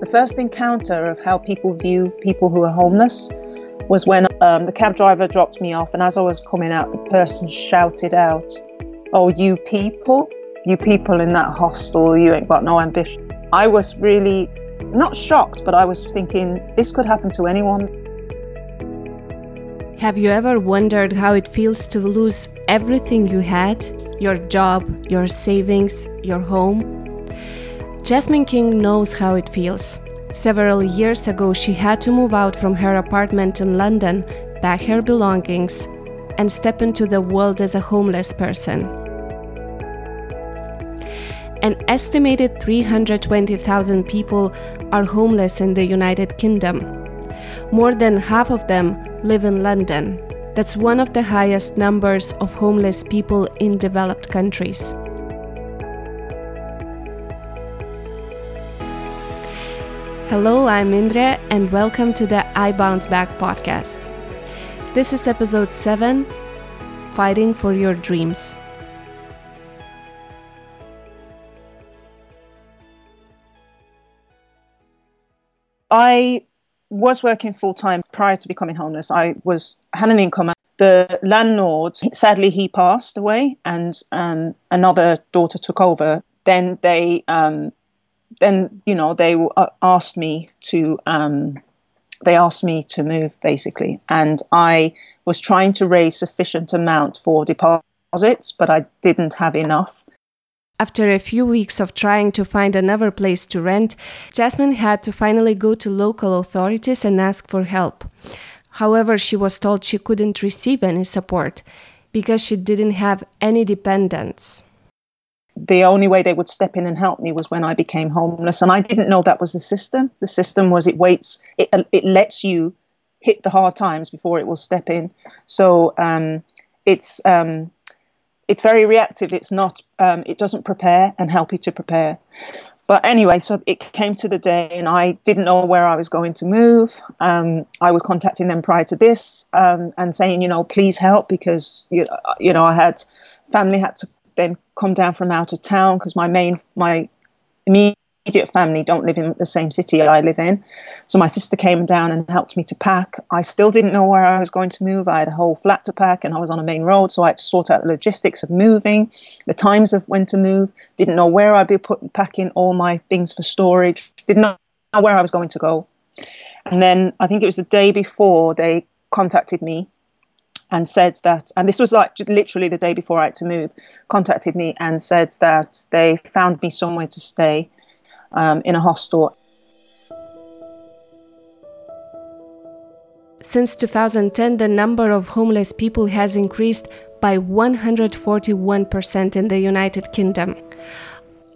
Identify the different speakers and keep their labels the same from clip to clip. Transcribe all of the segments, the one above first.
Speaker 1: The first encounter of how people view people who are homeless was when um, the cab driver dropped me off, and as I was coming out, the person shouted out, Oh, you people, you people in that hostel, you ain't got no ambition. I was really not shocked, but I was thinking this could happen to anyone.
Speaker 2: Have you ever wondered how it feels to lose everything you had? Your job, your savings, your home? Jasmine King knows how it feels. Several years ago, she had to move out from her apartment in London, pack her belongings, and step into the world as a homeless person. An estimated 320,000 people are homeless in the United Kingdom. More than half of them live in London. That's one of the highest numbers of homeless people in developed countries. Hello, I'm Indre, and welcome to the I Bounce Back podcast. This is episode 7 Fighting for Your Dreams.
Speaker 1: I was working full time prior to becoming homeless. I was had an income. The landlord, sadly, he passed away, and um, another daughter took over. Then they um, then you know they uh, asked me to um, they asked me to move basically, and I was trying to raise sufficient amount for deposits, but I didn't have enough.
Speaker 2: After a few weeks of trying to find another place to rent, Jasmine had to finally go to local authorities and ask for help. However, she was told she couldn't receive any support because she didn't have any dependents
Speaker 1: the only way they would step in and help me was when I became homeless. And I didn't know that was the system. The system was it waits, it, it lets you hit the hard times before it will step in. So um, it's um, it's very reactive. It's not. Um, it doesn't prepare and help you to prepare. But anyway, so it came to the day, and I didn't know where I was going to move. Um, I was contacting them prior to this um, and saying, you know, please help because you, you know I had family had to then come down from out of town because my main my immediate family don't live in the same city I live in. So my sister came down and helped me to pack. I still didn't know where I was going to move. I had a whole flat to pack and I was on a main road, so I had to sort out the logistics of moving, the times of when to move. Didn't know where I'd be putting packing all my things for storage. Didn't know where I was going to go. And then I think it was the day before they contacted me and said that, and this was like literally the day before I had to move, contacted me and said that they found me somewhere to stay um, in a hostel.
Speaker 2: Since 2010, the number of homeless people has increased by 141% in the United Kingdom.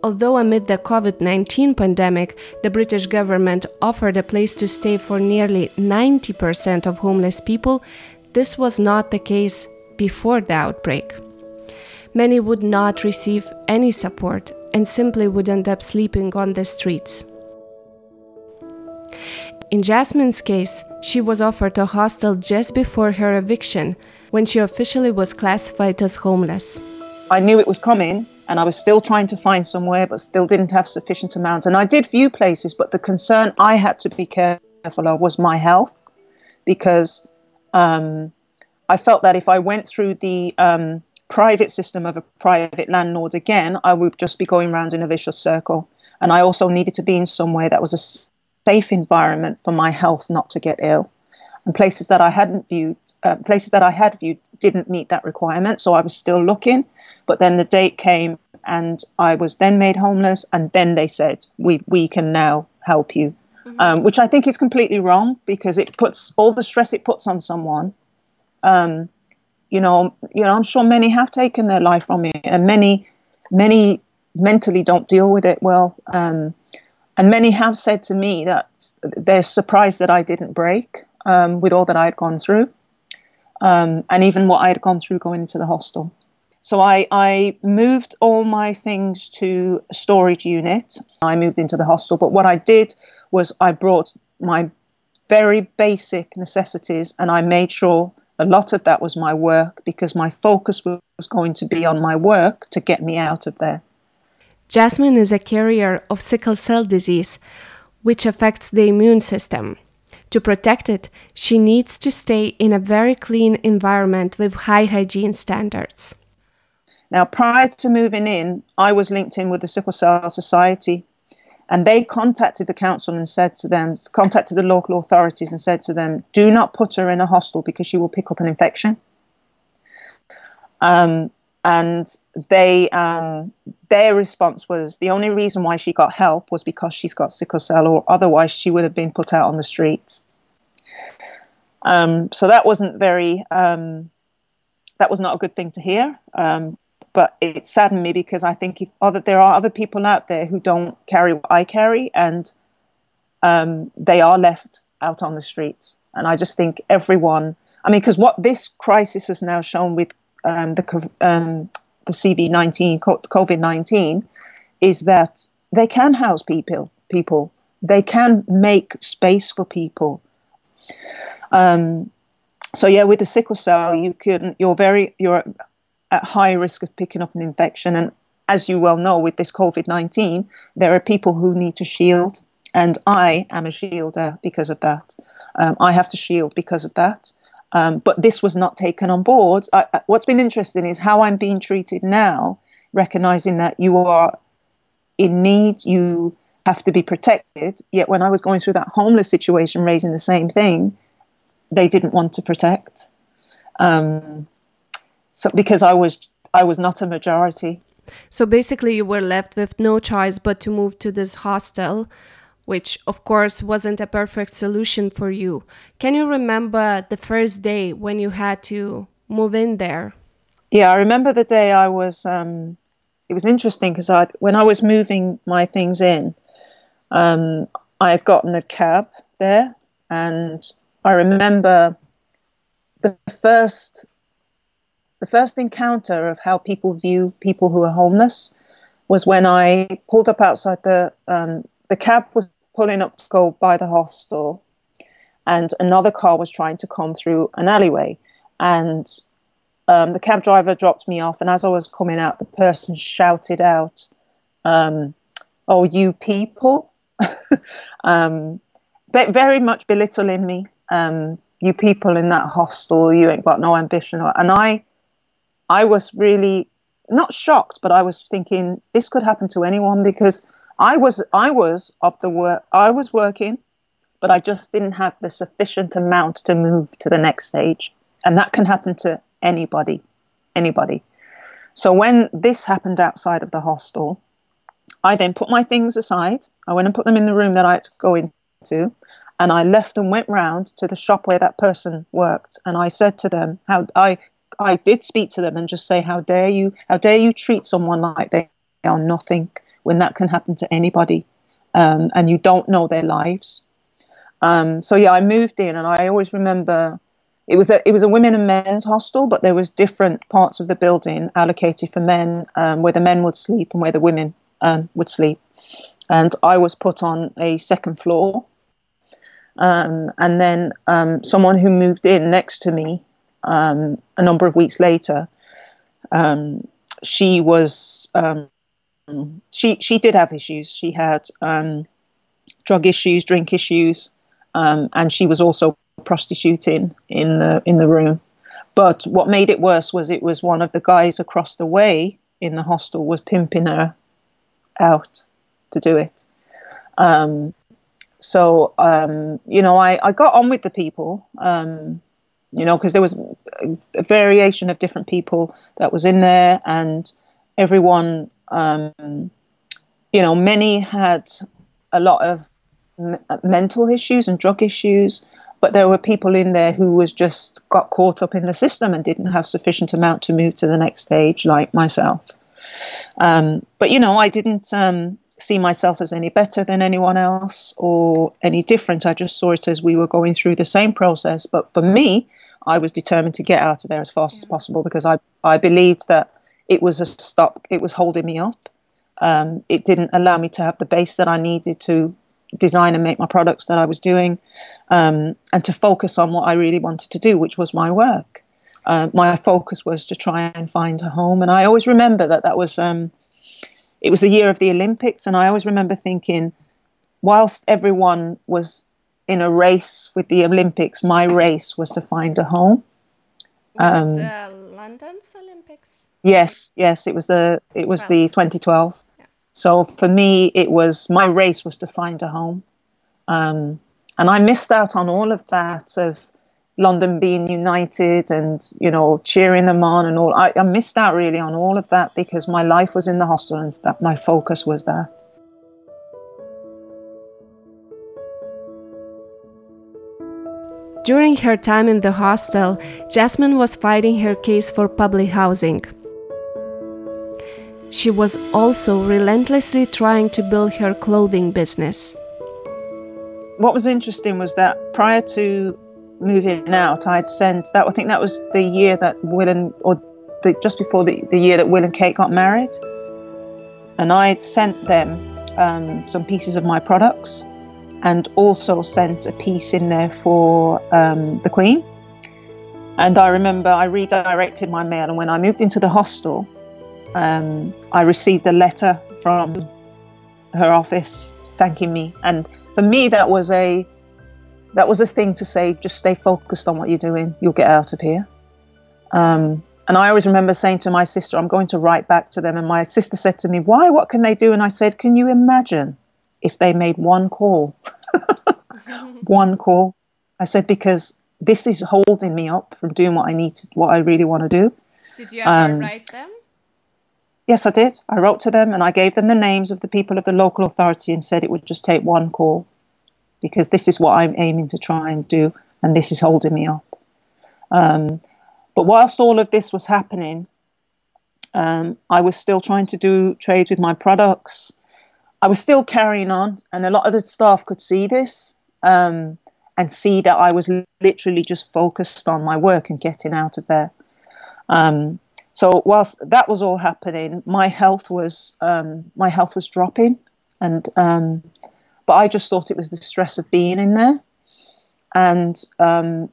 Speaker 2: Although amid the COVID 19 pandemic, the British government offered a place to stay for nearly 90% of homeless people, this was not the case before the outbreak. Many would not receive any support and simply would end up sleeping on the streets. In Jasmine's case, she was offered a hostel just before her eviction, when she officially was classified as homeless.
Speaker 1: I knew it was coming, and I was still trying to find somewhere, but still didn't have sufficient amount. And I did view places, but the concern I had to be careful of was my health, because um, I felt that if I went through the um, private system of a private landlord again, I would just be going around in a vicious circle. And I also needed to be in somewhere that was a safe environment for my health not to get ill. And places that I hadn't viewed, uh, places that I had viewed, didn't meet that requirement. So I was still looking. But then the date came, and I was then made homeless. And then they said, "We we can now help you." Mm-hmm. Um, which I think is completely wrong because it puts all the stress it puts on someone. Um, you know, you know, I'm sure many have taken their life from it, and many, many mentally don't deal with it well. Um, and many have said to me that they're surprised that I didn't break um, with all that I had gone through, um, and even what I had gone through going into the hostel. So I, I moved all my things to a storage unit. I moved into the hostel, but what I did was I brought my very basic necessities and I made sure a lot of that was my work because my focus was going to be on my work to get me out of there.
Speaker 2: Jasmine is a carrier of sickle cell disease. which affects the immune system. To protect it, she needs to stay in a very clean environment with high hygiene standards.
Speaker 1: Now, prior to moving in, I was linked in with the Sickle Cell Society, and they contacted the council and said to them, contacted the local authorities and said to them, do not put her in a hostel because she will pick up an infection. Um, and they um, their response was the only reason why she got help was because she's got sickle cell, or otherwise she would have been put out on the streets. Um, so that wasn't very um, that was not a good thing to hear. But it saddened me because I think if other there are other people out there who don't carry what I carry, and um, they are left out on the streets. And I just think everyone. I mean, because what this crisis has now shown with um, the um, the CV19 COVID 19 is that they can house people. People they can make space for people. Um, so yeah, with the sickle cell, you can you're very you're at high risk of picking up an infection, and as you well know, with this COVID 19, there are people who need to shield, and I am a shielder because of that. Um, I have to shield because of that. Um, but this was not taken on board. I, what's been interesting is how I'm being treated now, recognizing that you are in need, you have to be protected. Yet when I was going through that homeless situation, raising the same thing, they didn't want to protect. Um, so because I was I was not a majority.
Speaker 2: So basically, you were left with no choice but to move to this hostel which of course wasn't a perfect solution for you. Can you remember the first day when you had to move in there?
Speaker 1: Yeah, I remember the day I was. Um, it was interesting because I, when I was moving my things in, um, I had gotten a cab there, and I remember the first, the first encounter of how people view people who are homeless was when I pulled up outside the um, the cab was pulling up to go by the hostel, and another car was trying to come through an alleyway. And um, the cab driver dropped me off, and as I was coming out, the person shouted out, um, "Oh, you people!" um, very much belittling me. Um, you people in that hostel, you ain't got no ambition. And I, I was really not shocked, but I was thinking this could happen to anyone because I was I was of the work I was working, but I just didn't have the sufficient amount to move to the next stage, and that can happen to anybody, anybody. So when this happened outside of the hostel, I then put my things aside. I went and put them in the room that I had to go into, and I left and went round to the shop where that person worked, and I said to them how I I did speak to them and just say how dare you how dare you treat someone like they are nothing when that can happen to anybody um, and you don't know their lives. Um, so yeah, I moved in, and I always remember it was a it was a women and men's hostel, but there was different parts of the building allocated for men, um, where the men would sleep and where the women um, would sleep. And I was put on a second floor, um, and then um, someone who moved in next to me a number of weeks later, she was she she did have issues. She had um, drug issues, drink issues, um, and she was also prostituting in the in the room. But what made it worse was it was one of the guys across the way in the hostel was pimping her out to do it. Um, so um, you know, I, I got on with the people, um, you know, because there was a variation of different people that was in there, and everyone um, you know, many had a lot of m- mental issues and drug issues, but there were people in there who was just got caught up in the system and didn't have sufficient amount to move to the next stage, like myself. Um, but you know, I didn't um, see myself as any better than anyone else or any different. I just saw it as we were going through the same process. But for me, I was determined to get out of there as fast as possible because I, I believed that it was a stop. It was holding me up. Um, it didn't allow me to have the base that I needed to design and make my products that I was doing, um, and to focus on what I really wanted to do, which was my work. Uh, my focus was to try and find a home, and I always remember that that was um, it was the year of the Olympics, and I always remember thinking, whilst everyone was in a race with the Olympics, my race was to find a home.
Speaker 2: Was um, it uh, London's Olympics?
Speaker 1: Yes, yes, it was the it was 12. the 2012. Yeah. So for me, it was my race was to find a home, um, and I missed out on all of that of London being united and you know cheering them on and all. I, I missed out really on all of that because my life was in the hostel and that my focus was that.
Speaker 2: During her time in the hostel, Jasmine was fighting her case for public housing. She was also relentlessly trying to build her clothing business.
Speaker 1: What was interesting was that prior to moving out, I'd sent that. I think that was the year that Will and, or the, just before the, the year that Will and Kate got married, and I'd sent them um, some pieces of my products and also sent a piece in there for um, the Queen. And I remember I redirected my mail, and when I moved into the hostel, um, I received a letter from her office thanking me. And for me, that was a that was a thing to say. Just stay focused on what you're doing. You'll get out of here. Um, and I always remember saying to my sister, "I'm going to write back to them." And my sister said to me, "Why? What can they do?" And I said, "Can you imagine if they made one call. one call. I said, because this is holding me up from doing what I need to, what I really want to do.
Speaker 2: Did you ever um, write them?
Speaker 1: Yes, I did. I wrote to them and I gave them the names of the people of the local authority and said it would just take one call because this is what I'm aiming to try and do and this is holding me up. Um, but whilst all of this was happening, um, I was still trying to do trade with my products. I was still carrying on, and a lot of the staff could see this um, and see that I was literally just focused on my work and getting out of there. Um, so whilst that was all happening, my health was um, my health was dropping, and um, but I just thought it was the stress of being in there, and um,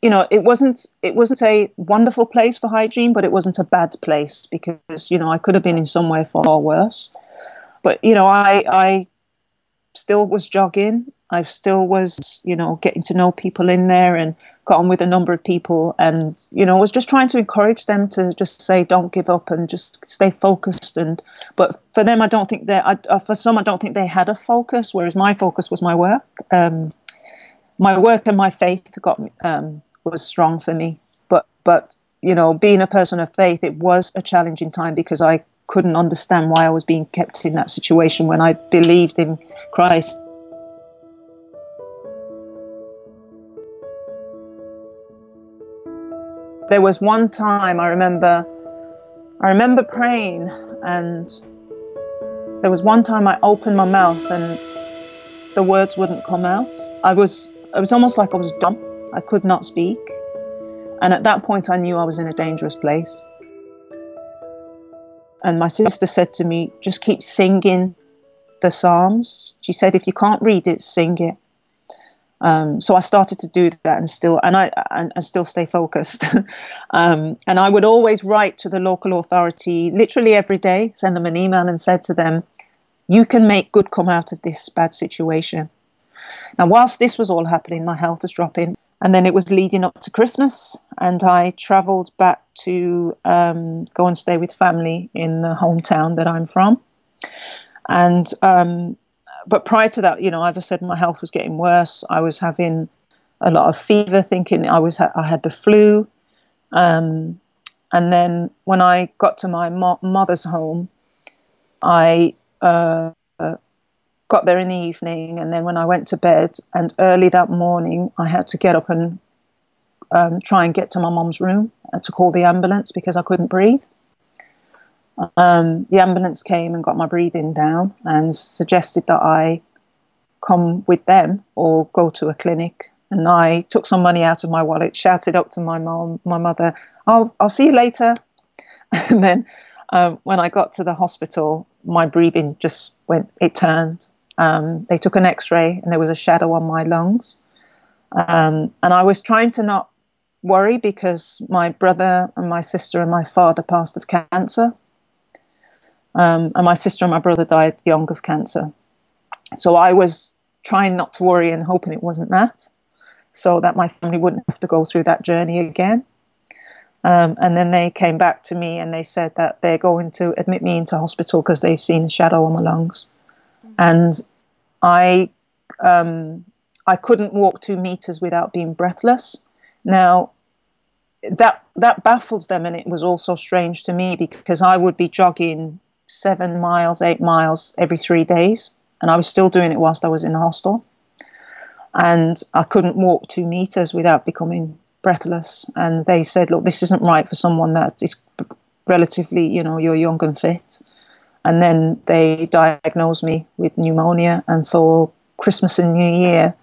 Speaker 1: you know it wasn't it wasn't a wonderful place for hygiene, but it wasn't a bad place because you know I could have been in somewhere far worse but you know, I I still was jogging. I still was, you know, getting to know people in there and got on with a number of people and you know was just trying to encourage them to just say don't give up and just stay focused. And but for them i don't think that uh, for some i don't think they had a focus whereas my focus was my work. Um, my work and my faith got um, was strong for me. But but you know being a person of faith it was a challenging time because i couldn't understand why I was being kept in that situation when I believed in Christ. There was one time I remember I remember praying and there was one time I opened my mouth and the words wouldn't come out. I was it was almost like I was dumb. I could not speak. And at that point I knew I was in a dangerous place. And my sister said to me, just keep singing the Psalms. She said, if you can't read it, sing it. Um, so I started to do that and still, and I, and, and still stay focused. um, and I would always write to the local authority literally every day, send them an email and said to them, you can make good come out of this bad situation. Now, whilst this was all happening, my health was dropping. And then it was leading up to Christmas, and I travelled back to um, go and stay with family in the hometown that I'm from. And um, but prior to that, you know, as I said, my health was getting worse. I was having a lot of fever, thinking I was I had the flu. Um, and then when I got to my mo- mother's home, I uh, got there in the evening, and then when I went to bed, and early that morning, I had to get up and um, try and get to my mom's room to call the ambulance because I couldn't breathe. Um, the ambulance came and got my breathing down and suggested that I come with them or go to a clinic. And I took some money out of my wallet, shouted up to my mom, my mother, "I'll I'll see you later." And then um, when I got to the hospital, my breathing just went. It turned, um, they took an X-ray and there was a shadow on my lungs, um, and I was trying to not worry because my brother and my sister and my father passed of cancer, um, and my sister and my brother died young of cancer. So I was trying not to worry and hoping it wasn't that, so that my family wouldn't have to go through that journey again. Um, and then they came back to me and they said that they're going to admit me into hospital because they've seen a shadow on my lungs. And I, um, I couldn't walk two meters without being breathless. Now, that that baffled them, and it was also strange to me because I would be jogging seven miles, eight miles every three days, and I was still doing it whilst I was in the hostel. And I couldn't walk two meters without becoming breathless. And they said, "Look, this isn't right for someone that is relatively, you know, you're young and fit." And then they diagnosed me with pneumonia, and for Christmas and New Year,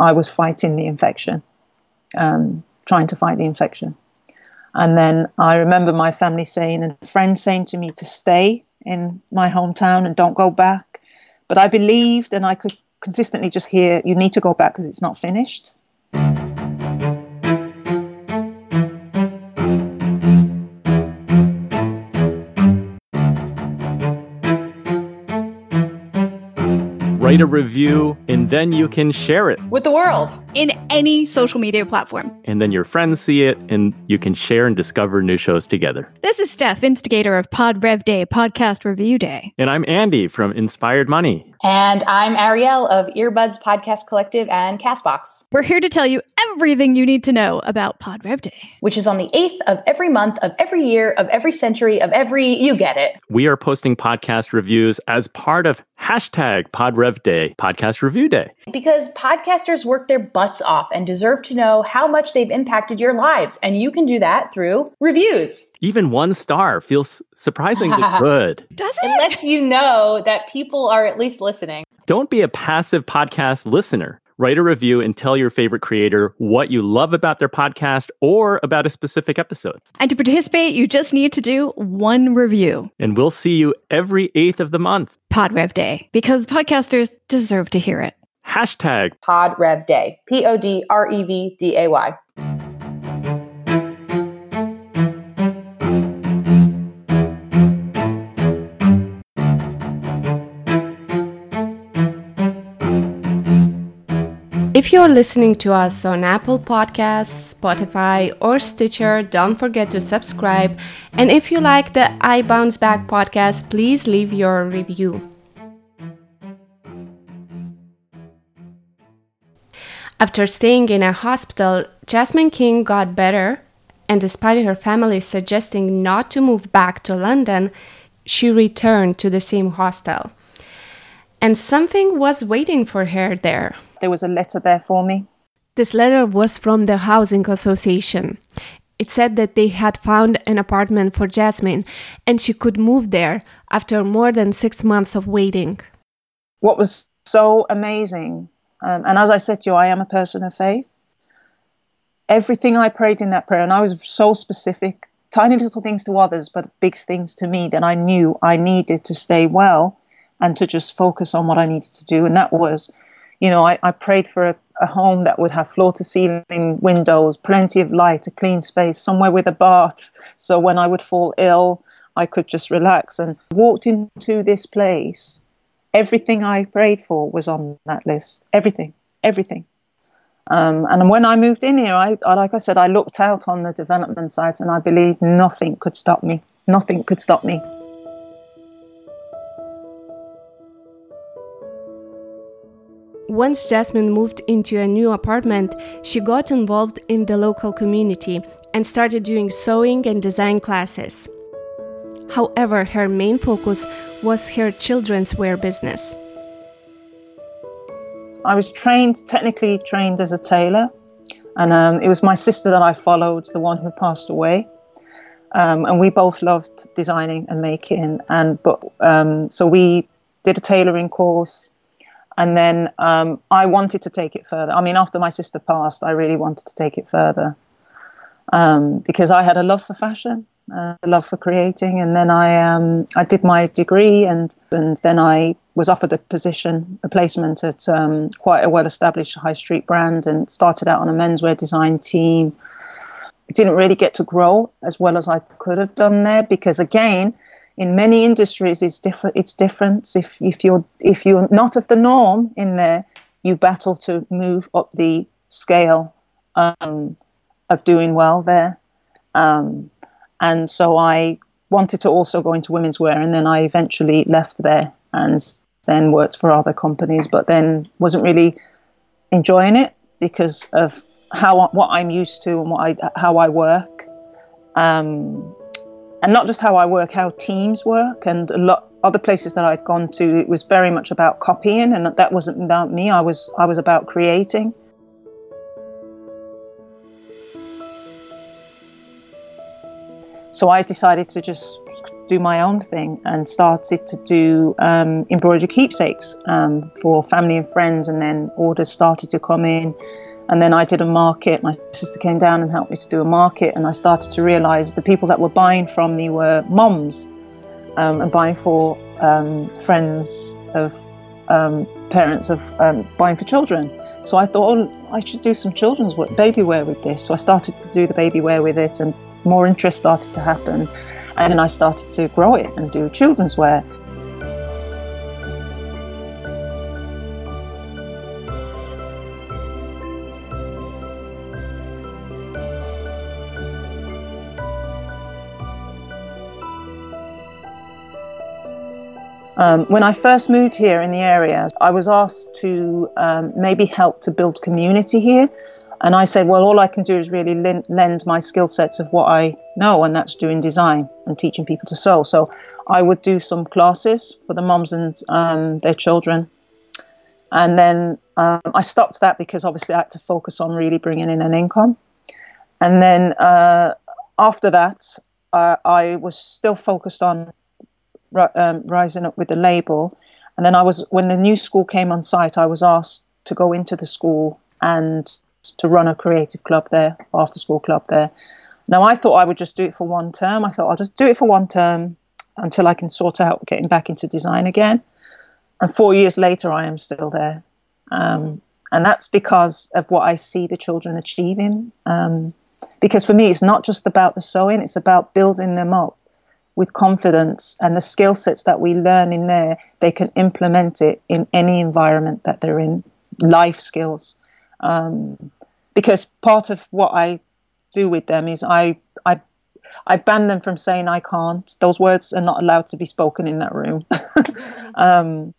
Speaker 1: I was fighting the infection, um, trying to fight the infection. And then I remember my family saying and friends saying to me to stay in my hometown and don't go back. But I believed and I could consistently just hear, you need to go back because it's not finished.
Speaker 3: Write a review, and then you can share it.
Speaker 4: With the world
Speaker 5: in any social media platform.
Speaker 3: And then your friends see it, and you can share and discover new shows together.
Speaker 5: This is Steph, instigator of Pod Rev Day, Podcast Review Day.
Speaker 3: And I'm Andy from Inspired Money.
Speaker 4: And I'm Ariel of Earbuds Podcast Collective and Castbox.
Speaker 5: We're here to tell you everything you need to know about Pod Rev Day,
Speaker 4: which is on the 8th of every month, of every year, of every century, of every, you get it.
Speaker 3: We are posting podcast reviews as part of hashtag Pod Rev Day, Podcast Review Day.
Speaker 4: Because podcasters work their butts off and deserve to know how much they've impacted your lives. And you can do that through reviews.
Speaker 3: Even one star feels surprisingly good.
Speaker 5: Does it?
Speaker 4: It lets you know that people are at least listening.
Speaker 3: Don't be a passive podcast listener. Write a review and tell your favorite creator what you love about their podcast or about a specific episode.
Speaker 5: And to participate, you just need to do one review.
Speaker 3: And we'll see you every 8th of the month.
Speaker 5: PodRev Day, because podcasters deserve to hear it.
Speaker 3: Hashtag
Speaker 4: PodRev Day. P O D R E V D A Y.
Speaker 2: If you're listening to us on Apple Podcasts, Spotify, or Stitcher, don't forget to subscribe. And if you like the I Bounce Back podcast, please leave your review. After staying in a hospital, Jasmine King got better, and despite her family suggesting not to move back to London, she returned to the same hostel. And something was waiting for her there
Speaker 1: there was a letter there for me.
Speaker 2: This letter was from the Housing Association. It said that they had found an apartment for Jasmine and she could move there after more than six months of waiting.
Speaker 1: What was so amazing, um, and as I said to you, I am a person of faith. Everything I prayed in that prayer, and I was so specific, tiny little things to others, but big things to me that I knew I needed to stay well and to just focus on what I needed to do. And that was you know, I, I prayed for a, a home that would have floor to ceiling windows, plenty of light, a clean space, somewhere with a bath. So when I would fall ill, I could just relax and walked into this place. Everything I prayed for was on that list. Everything, everything. Um, and when I moved in here, I, like I said, I looked out on the development site and I believed nothing could stop me. Nothing could stop me.
Speaker 2: Once Jasmine moved into a new apartment, she got involved in the local community and started doing sewing and design classes. However, her main focus was her children's wear business.
Speaker 1: I was trained, technically trained as a tailor, and um, it was my sister that I followed, the one who passed away. Um, and we both loved designing and making, and but um, so we did a tailoring course and then um, I wanted to take it further. I mean, after my sister passed, I really wanted to take it further um, because I had a love for fashion, uh, love for creating. And then I um, I did my degree, and and then I was offered a position, a placement at um, quite a well-established high street brand, and started out on a menswear design team. Didn't really get to grow as well as I could have done there because again in many industries it's different it's different if if you're if you're not of the norm in there you battle to move up the scale um, of doing well there um, and so i wanted to also go into women's wear and then i eventually left there and then worked for other companies but then wasn't really enjoying it because of how what i'm used to and what i how i work um, and not just how I work, how teams work, and a lot other places that I'd gone to, it was very much about copying, and that wasn't about me. I was I was about creating. So I decided to just do my own thing and started to do um, embroidery keepsakes um, for family and friends, and then orders started to come in and then I did a market. My sister came down and helped me to do a market, and I started to realize the people that were buying from me were moms um, and buying for um, friends of um, parents of um, buying for children. So I thought, oh, I should do some children's baby wear with this. So I started to do the baby wear with it, and more interest started to happen. And then I started to grow it and do children's wear. Um, when I first moved here in the area, I was asked to um, maybe help to build community here. And I said, well, all I can do is really lend my skill sets of what I know, and that's doing design and teaching people to sew. So I would do some classes for the moms and um, their children. And then um, I stopped that because obviously I had to focus on really bringing in an income. And then uh, after that, uh, I was still focused on um, rising up with the label. And then I was, when the new school came on site, I was asked to go into the school and to run a creative club there, after school club there. Now I thought I would just do it for one term. I thought I'll just do it for one term until I can sort out getting back into design again. And four years later, I am still there. Um, and that's because of what I see the children achieving. Um, because for me, it's not just about the sewing, it's about building them up with confidence and the skill sets that we learn in there, they can implement it in any environment that they're in, life skills. Um, because part of what I do with them is I, I, I ban them from saying I can't. Those words are not allowed to be spoken in that room. um,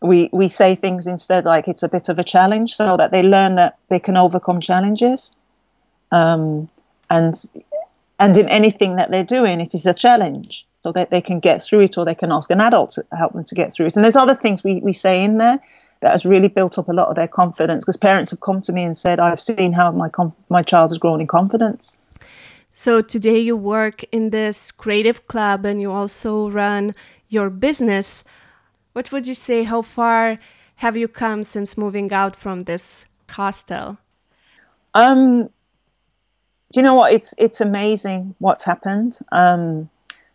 Speaker 1: we, we say things instead like it's a bit of a challenge so that they learn that they can overcome challenges. Um, and and in anything that they're doing, it is a challenge so that they can get through it or they can ask an adult to help them to get through it. And there's other things we, we say in there that has really built up a lot of their confidence because parents have come to me and said, I've seen how my, com- my child has grown in confidence.
Speaker 2: So today you work in this creative club and you also run your business. What would you say? How far have you come since moving out from this hostel?
Speaker 1: Um, do you know what? It's it's amazing what's happened. Um,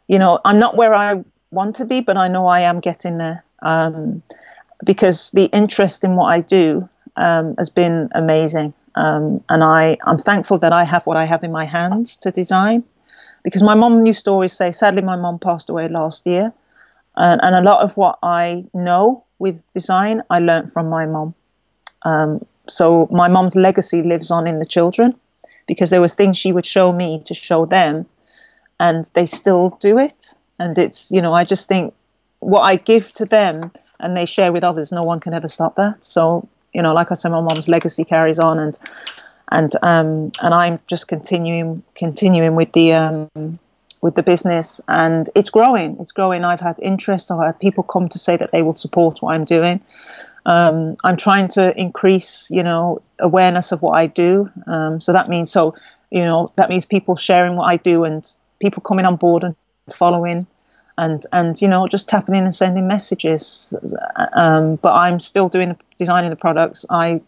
Speaker 1: you know, I'm not where I want to be, but I know I am getting there. Um, because the interest in what I do um, has been amazing, um, and I I'm thankful that I have what I have in my hands to design. Because my mom used to always say, sadly, my mom passed away last year, and, and a lot of what I know with design I learned from my mom. Um, so my mom's legacy lives on in the children because there was things she would show me to show them and they still do it and it's you know i just think what i give to them and they share with others no one can ever stop that. So you know like i said my mom's legacy carries on and and um and i'm just continuing continuing with the um with the business and it's growing it's growing. I've had interest i've had people come to say that they will support what i'm doing. Um, I'm trying to increase, you know, awareness of what I do. Um, so that means, so you know, that means people sharing what I do and people coming on board and following, and and you know, just tapping in and sending messages. Um, but I'm still doing the, designing the products. I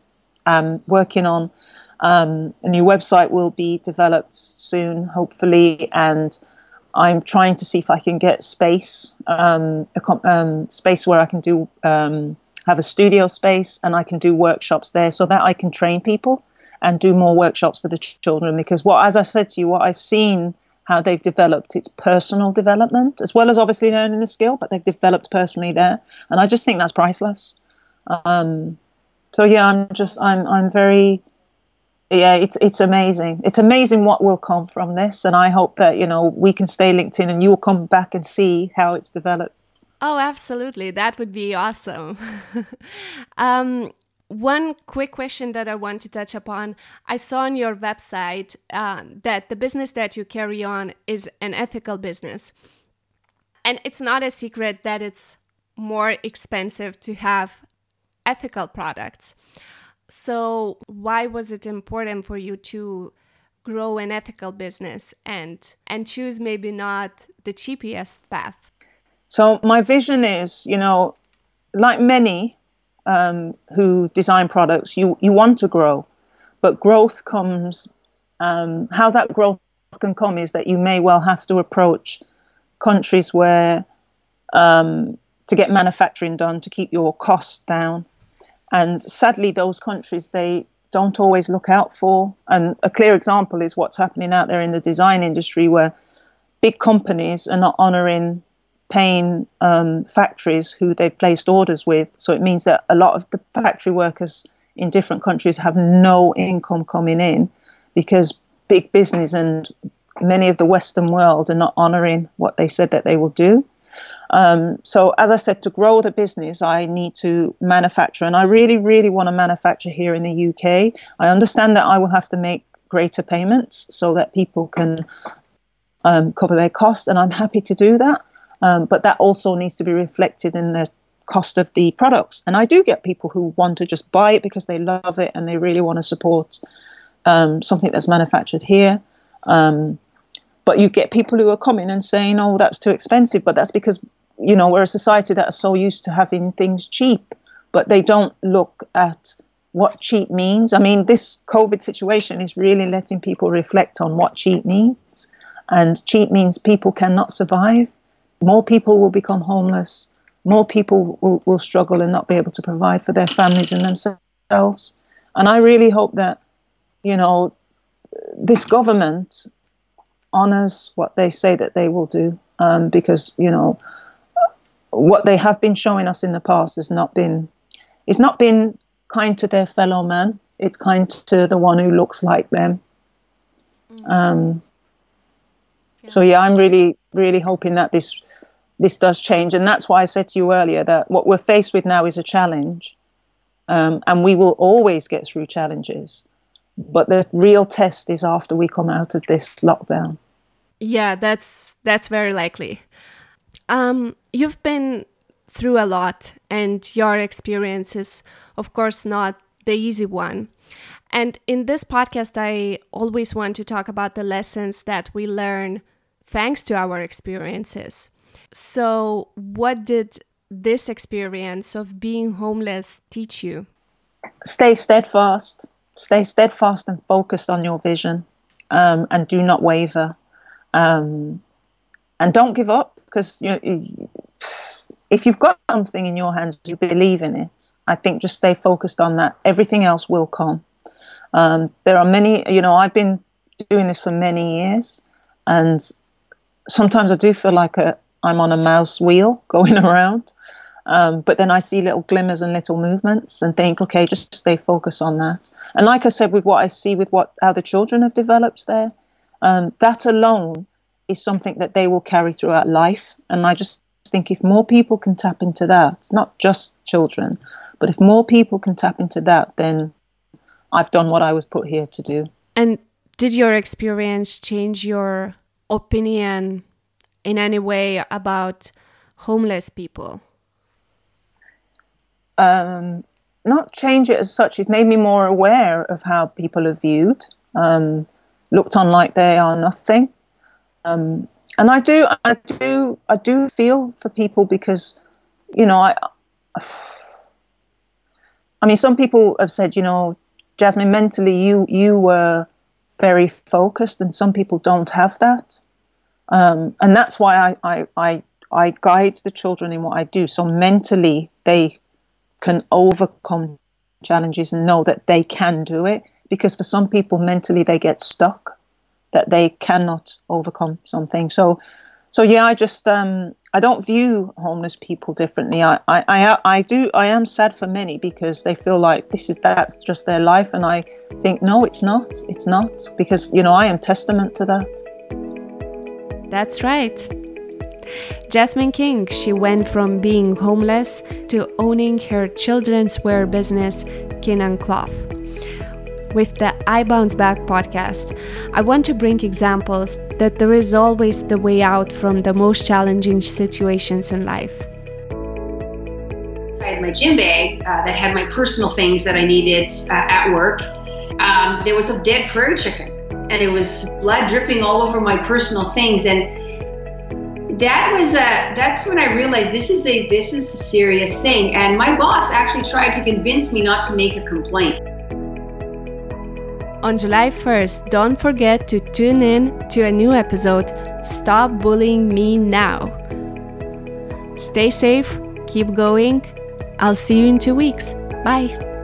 Speaker 1: am working on um, a new website will be developed soon, hopefully, and I'm trying to see if I can get space, um, a um, space where I can do um, have a studio space and I can do workshops there so that I can train people and do more workshops for the ch- children. Because what, as I said to you, what I've seen how they've developed its personal development, as well as obviously learning the skill, but they've developed personally there. And I just think that's priceless. Um, so yeah, I'm just I'm I'm very yeah, it's it's amazing. It's amazing what will come from this, and I hope that you know we can stay linked in, and you will come back and see how it's developed.
Speaker 2: Oh, absolutely, that would be awesome. um, one quick question that I want to touch upon I saw on your website uh, that the business that you carry on is an ethical business. And it's not a secret that it's more expensive to have ethical products. So, why was it important for you to grow an ethical business and and choose maybe not the cheapest path?
Speaker 1: So, my vision is, you know, like many um, who design products, you you want to grow, but growth comes. Um, how that growth can come is that you may well have to approach countries where um, to get manufacturing done to keep your costs down, and sadly, those countries they don't always look out for. And a clear example is what's happening out there in the design industry, where big companies are not honouring paying um, factories who they've placed orders with. So it means that a lot of the factory workers in different countries have no income coming in because big business and many of the Western world are not honoring what they said that they will do. Um, so, as I said, to grow the business, I need to manufacture, and I really, really want to manufacture here in the UK. I understand that I will have to make greater payments so that people can um, cover their costs, and I'm happy to do that. Um, but that also needs to be reflected in the cost of the products. And I do get people who want to just buy it because they love it and they really want to support um, something that's manufactured here. Um, but you get people who are coming and saying, "Oh, that's too expensive," but that's because you know we're a society that are so used to having things cheap, but they don't look at what cheap means. I mean, this COVID situation is really letting people reflect on what cheap means, and cheap means people cannot survive more people will become homeless, more people will, will struggle and not be able to provide for their families and themselves. And I really hope that, you know, this government honors what they say that they will do um, because, you know, what they have been showing us in the past has not been, it's not been kind to their fellow man. It's kind to the one who looks like them. Mm. Um, yeah. So yeah, I'm really, really hoping that this this does change. And that's why I said to you earlier that what we're faced with now is a challenge. Um, and we will always get through challenges. But the real test is after we come out of this lockdown.
Speaker 2: Yeah, that's that's very likely. Um, you've been through a lot, and your experience is, of course, not the easy one. And in this podcast, I always want to talk about the lessons that we learn thanks to our experiences. So, what did this experience of being homeless teach you?
Speaker 1: Stay steadfast. Stay steadfast and focused on your vision um, and do not waver. Um, and don't give up because you, if you've got something in your hands, you believe in it. I think just stay focused on that. Everything else will come. Um, there are many, you know, I've been doing this for many years, and sometimes I do feel like a, I'm on a mouse wheel going around. Um, but then I see little glimmers and little movements and think, okay, just stay focused on that. And like I said, with what I see with what how the children have developed there, um, that alone is something that they will carry throughout life. And I just think if more people can tap into that, not just children, but if more people can tap into that, then I've done what I was put here to do.
Speaker 2: And did your experience change your opinion in any way about homeless people?
Speaker 1: Um, not change it as such. It made me more aware of how people are viewed, um, looked on like they are nothing. Um, and I do, I do, I do feel for people because, you know, I, I mean, some people have said, you know, Jasmine, mentally, you you were very focused, and some people don't have that. Um, and that's why I, I, I, I guide the children in what I do. So mentally, they can overcome challenges and know that they can do it. Because for some people, mentally, they get stuck. that they cannot overcome something. So, so yeah, I just um, I don't view homeless people differently. I, I, I, I do I am sad for many because they feel like this is that's just their life, and I think no, it's not. It's not because you know I am testament to that.
Speaker 2: That's right. Jasmine King, she went from being homeless to owning her children's wear business, Kin and Cloth with the I Bounce Back podcast, I want to bring examples that there is always the way out from the most challenging situations in life.
Speaker 6: I had my gym bag uh, that had my personal things that I needed uh, at work. Um, there was a dead prairie chicken, and there was blood dripping all over my personal things, and that was a that's when I realized this is a this is a serious thing. And my boss actually tried to convince me not to make a complaint
Speaker 2: on July 1st, don't forget to tune in to a new episode Stop Bullying Me Now. Stay safe, keep going. I'll see you in two weeks. Bye.